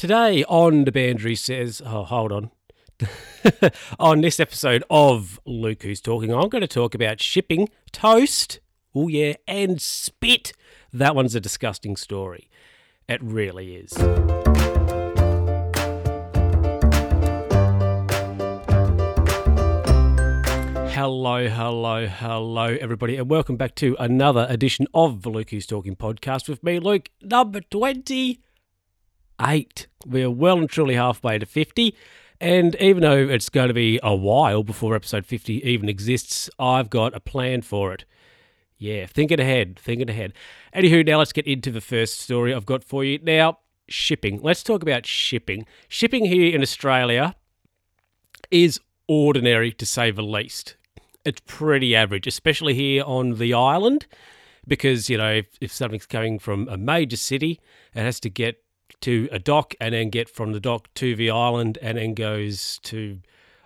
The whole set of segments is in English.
Today on the Boundary says, oh, hold on. on this episode of Luke Who's Talking, I'm going to talk about shipping, toast, oh yeah, and spit. That one's a disgusting story. It really is. Hello, hello, hello, everybody, and welcome back to another edition of the Luke Who's Talking podcast with me, Luke, number 28. We're well and truly halfway to 50, and even though it's going to be a while before episode 50 even exists, I've got a plan for it. Yeah, thinking ahead, thinking ahead. Anywho, now let's get into the first story I've got for you. Now, shipping. Let's talk about shipping. Shipping here in Australia is ordinary to say the least it's pretty average, especially here on the island, because you know if, if something's coming from a major city, it has to get to a dock and then get from the dock to the island and then goes to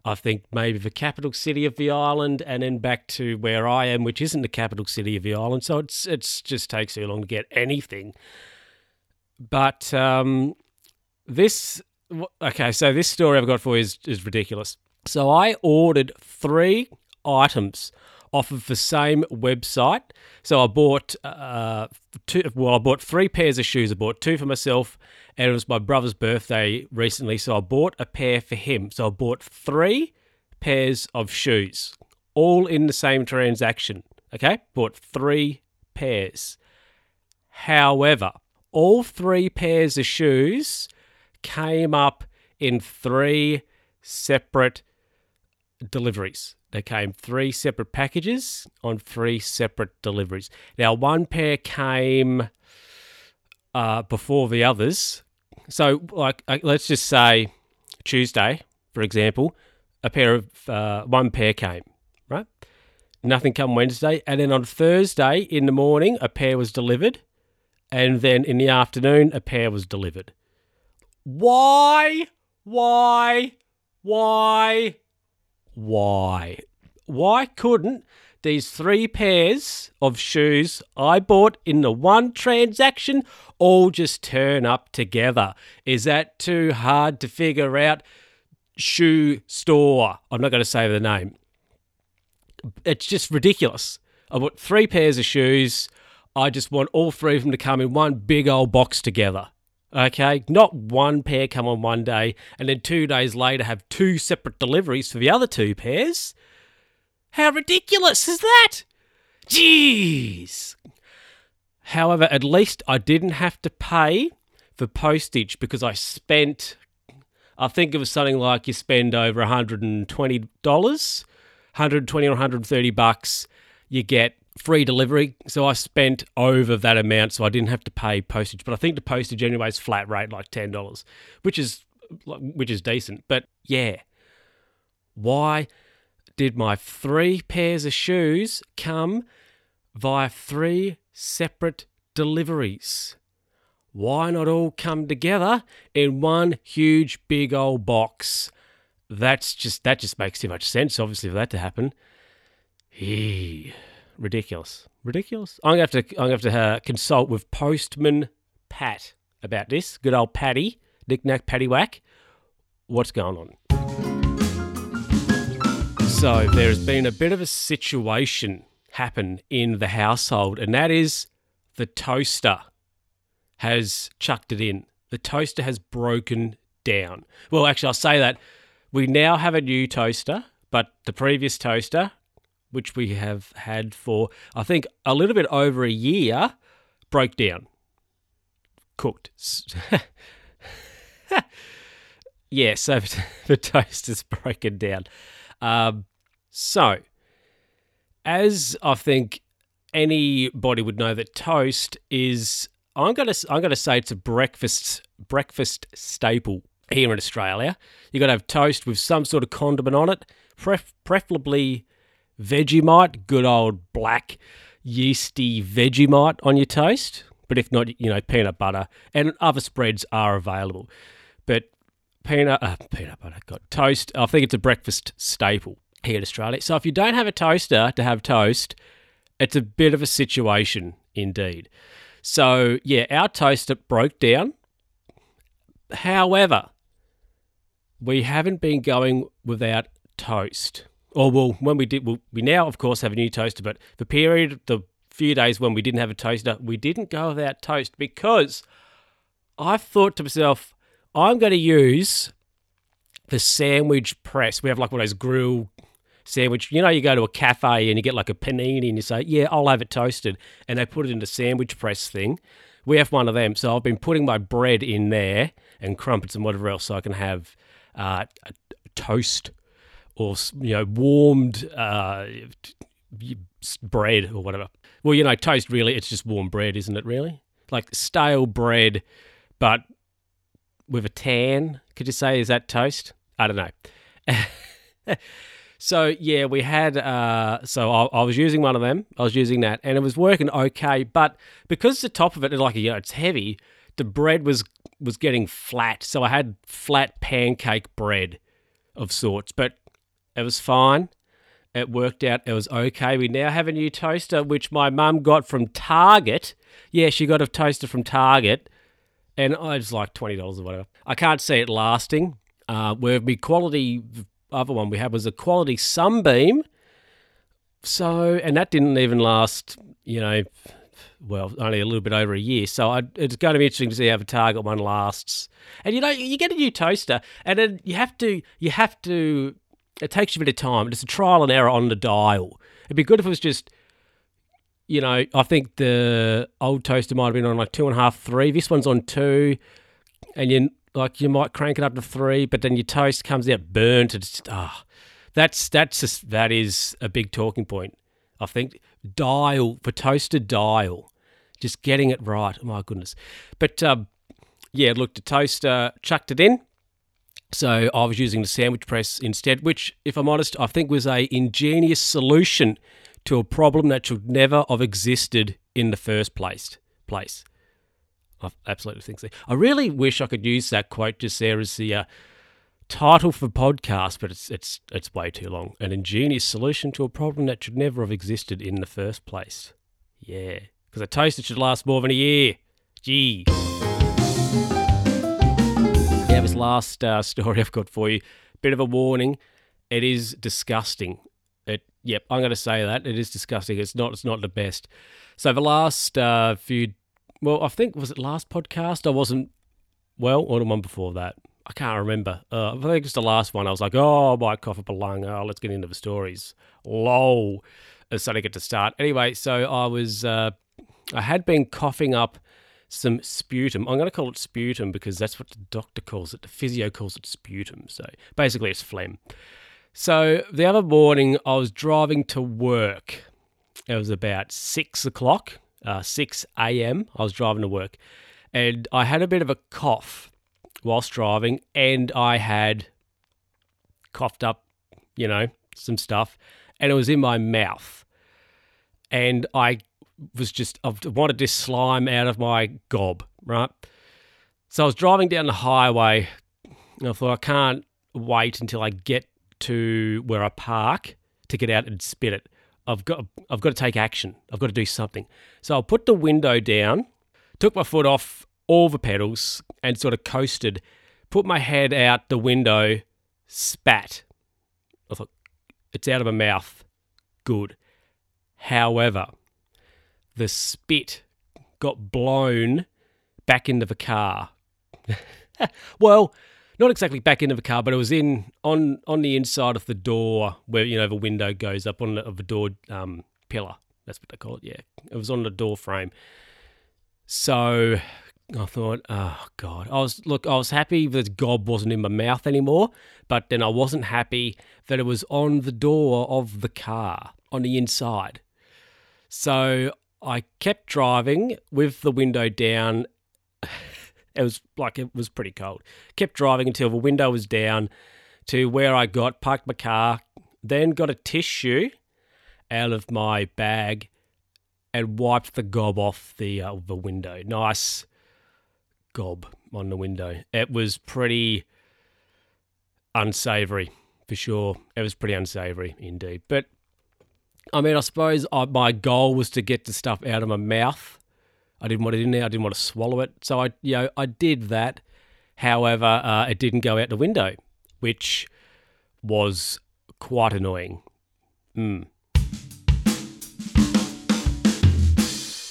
I think maybe the capital city of the island and then back to where I am, which isn't the capital city of the island. So it's it's just takes too long to get anything. But um, this okay, so this story I've got for you is, is ridiculous. So I ordered three items off of the same website. So I bought uh, two. Well, I bought three pairs of shoes. I bought two for myself, and it was my brother's birthday recently. So I bought a pair for him. So I bought three pairs of shoes, all in the same transaction. Okay, bought three pairs. However, all three pairs of shoes came up in three separate deliveries. They came three separate packages on three separate deliveries. Now, one pair came uh, before the others. So, like, uh, let's just say Tuesday, for example, a pair of uh, one pair came, right? Nothing come Wednesday, and then on Thursday in the morning, a pair was delivered, and then in the afternoon, a pair was delivered. Why? Why? Why? Why. Why couldn't these three pairs of shoes I bought in the one transaction all just turn up together? Is that too hard to figure out? Shoe store. I'm not going to say the name. It's just ridiculous. I bought three pairs of shoes. I just want all three of them to come in one big old box together. Okay, not one pair come on one day and then two days later have two separate deliveries for the other two pairs. How ridiculous is that? Jeez. However, at least I didn't have to pay for postage because I spent, I think it was something like you spend over $120, 120 or 130 bucks, you get free delivery. So I spent over that amount, so I didn't have to pay postage. But I think the postage anyway is flat rate, like ten dollars, which is which is decent. But yeah, why did my three pairs of shoes come via three separate deliveries? Why not all come together in one huge big old box? That's just that just makes too much sense, obviously, for that to happen. Eee ridiculous, ridiculous. I'm gonna have to I'm gonna have to uh, consult with Postman Pat about this. Good old Patty, knick knack, patty whack. What's going on? So there has been a bit of a situation happen in the household, and that is the toaster has chucked it in. The toaster has broken down. Well, actually, I'll say that we now have a new toaster, but the previous toaster which we have had for, I think, a little bit over a year, broke down. Cooked. yeah, so the toast is broken down. Um, so, as I think anybody would know that toast is I'm gonna I'm gonna say it's a breakfast breakfast staple here in Australia. You got to have toast with some sort of condiment on it, pref- preferably Vegemite, good old black yeasty Vegemite on your toast. But if not, you know, peanut butter and other spreads are available. But peanut, uh, peanut butter, got toast. I think it's a breakfast staple here in Australia. So if you don't have a toaster to have toast, it's a bit of a situation indeed. So yeah, our toaster broke down. However, we haven't been going without toast. Or well, when we did, well, we now of course have a new toaster, but the period, the few days when we didn't have a toaster, we didn't go without toast because I thought to myself, I'm going to use the sandwich press. We have like one of those grill sandwich. You know, you go to a cafe and you get like a panini and you say, Yeah, I'll have it toasted. And they put it in the sandwich press thing. We have one of them. So I've been putting my bread in there and crumpets and whatever else so I can have uh, toast or, you know, warmed uh, bread or whatever. Well, you know, toast really, it's just warm bread, isn't it, really? Like stale bread, but with a tan. Could you say, is that toast? I don't know. So yeah, we had. Uh, so I, I, was using one of them. I was using that, and it was working okay. But because the top of it is like you know it's heavy, the bread was was getting flat. So I had flat pancake bread of sorts, but it was fine. It worked out. It was okay. We now have a new toaster, which my mum got from Target. Yeah, she got a toaster from Target, and oh, it was like twenty dollars or whatever. I can't see it lasting. Uh, where the quality other one we had was a quality sunbeam. So, and that didn't even last, you know, well, only a little bit over a year. So I, it's going to be interesting to see how the Target one lasts. And you know, you get a new toaster, and then you have to, you have to. It takes you a bit of time. It's a trial and error on the dial. It'd be good if it was just, you know, I think the old toaster might have been on like two and a half, three. This one's on two, and you like you might crank it up to three, but then your toast comes out burnt. It's ah, that's that's just that is a big talking point. I think dial for toaster dial, just getting it right. Oh my goodness, but um, yeah, look, the toaster chucked it in. So I was using the sandwich press instead, which, if I'm honest, I think was a ingenious solution to a problem that should never have existed in the first place. Place. I absolutely think so. I really wish I could use that quote just there as the uh, title for podcast, but it's it's it's way too long. An ingenious solution to a problem that should never have existed in the first place. Yeah, because a toaster should last more than a year. Gee. Yeah, this last uh, story I've got for you, bit of a warning. It is disgusting. It, yep, I'm going to say that it is disgusting. It's not. It's not the best. So the last uh, few well, I think was it last podcast? I wasn't well, or the one before that. I can't remember. Uh, I think it's the last one. I was like, oh, my cough up a lung. Oh, let's get into the stories. Lol. So I get to start. Anyway, so I was, uh, I had been coughing up some sputum. I'm going to call it sputum because that's what the doctor calls it. The physio calls it sputum. So basically, it's phlegm. So the other morning, I was driving to work. It was about six o'clock uh, 6 a.m. I was driving to work and I had a bit of a cough whilst driving and I had coughed up, you know, some stuff and it was in my mouth. And I was just, I wanted this slime out of my gob, right? So I was driving down the highway and I thought, I can't wait until I get to where I park to get out and spit it. I've got I've got to take action. I've got to do something. So I put the window down, took my foot off all the pedals, and sort of coasted. Put my head out the window, spat. I thought it's out of my mouth. Good. However, the spit got blown back into the car. well, not exactly back into the car, but it was in on on the inside of the door where you know the window goes up on the, of the door um, pillar. That's what they call it. Yeah, it was on the door frame. So I thought, oh god, I was look, I was happy that gob wasn't in my mouth anymore, but then I wasn't happy that it was on the door of the car on the inside. So I kept driving with the window down. It was like it was pretty cold. Kept driving until the window was down to where I got, parked my car, then got a tissue out of my bag and wiped the gob off the uh, the window. Nice gob on the window. It was pretty unsavory for sure. It was pretty unsavory indeed. But I mean, I suppose I, my goal was to get the stuff out of my mouth I didn't want it in there. I didn't want to swallow it. So I, you know, I did that, However, uh, it didn't go out the window, which was quite annoying. Mm.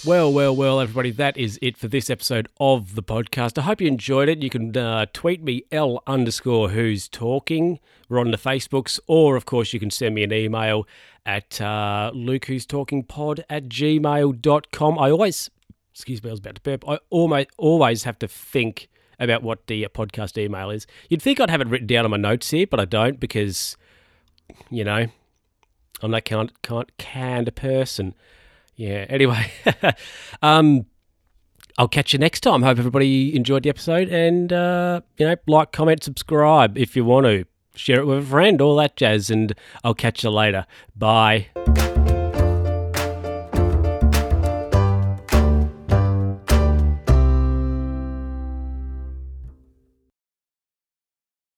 Well, well, well, everybody, that is it for this episode of the podcast. I hope you enjoyed it. You can uh, tweet me L underscore who's talking. We're on the Facebooks, or of course, you can send me an email at uh, Luke who's talking pod at gmail.com. I always, excuse me, I was about to burp. I almost always have to think about what the uh, podcast email is. You'd think I'd have it written down on my notes here, but I don't because, you know, I'm that kind, kind of person. Yeah. Anyway, um, I'll catch you next time. Hope everybody enjoyed the episode, and uh, you know, like, comment, subscribe if you want to. Share it with a friend, all that jazz, and I'll catch you later. Bye.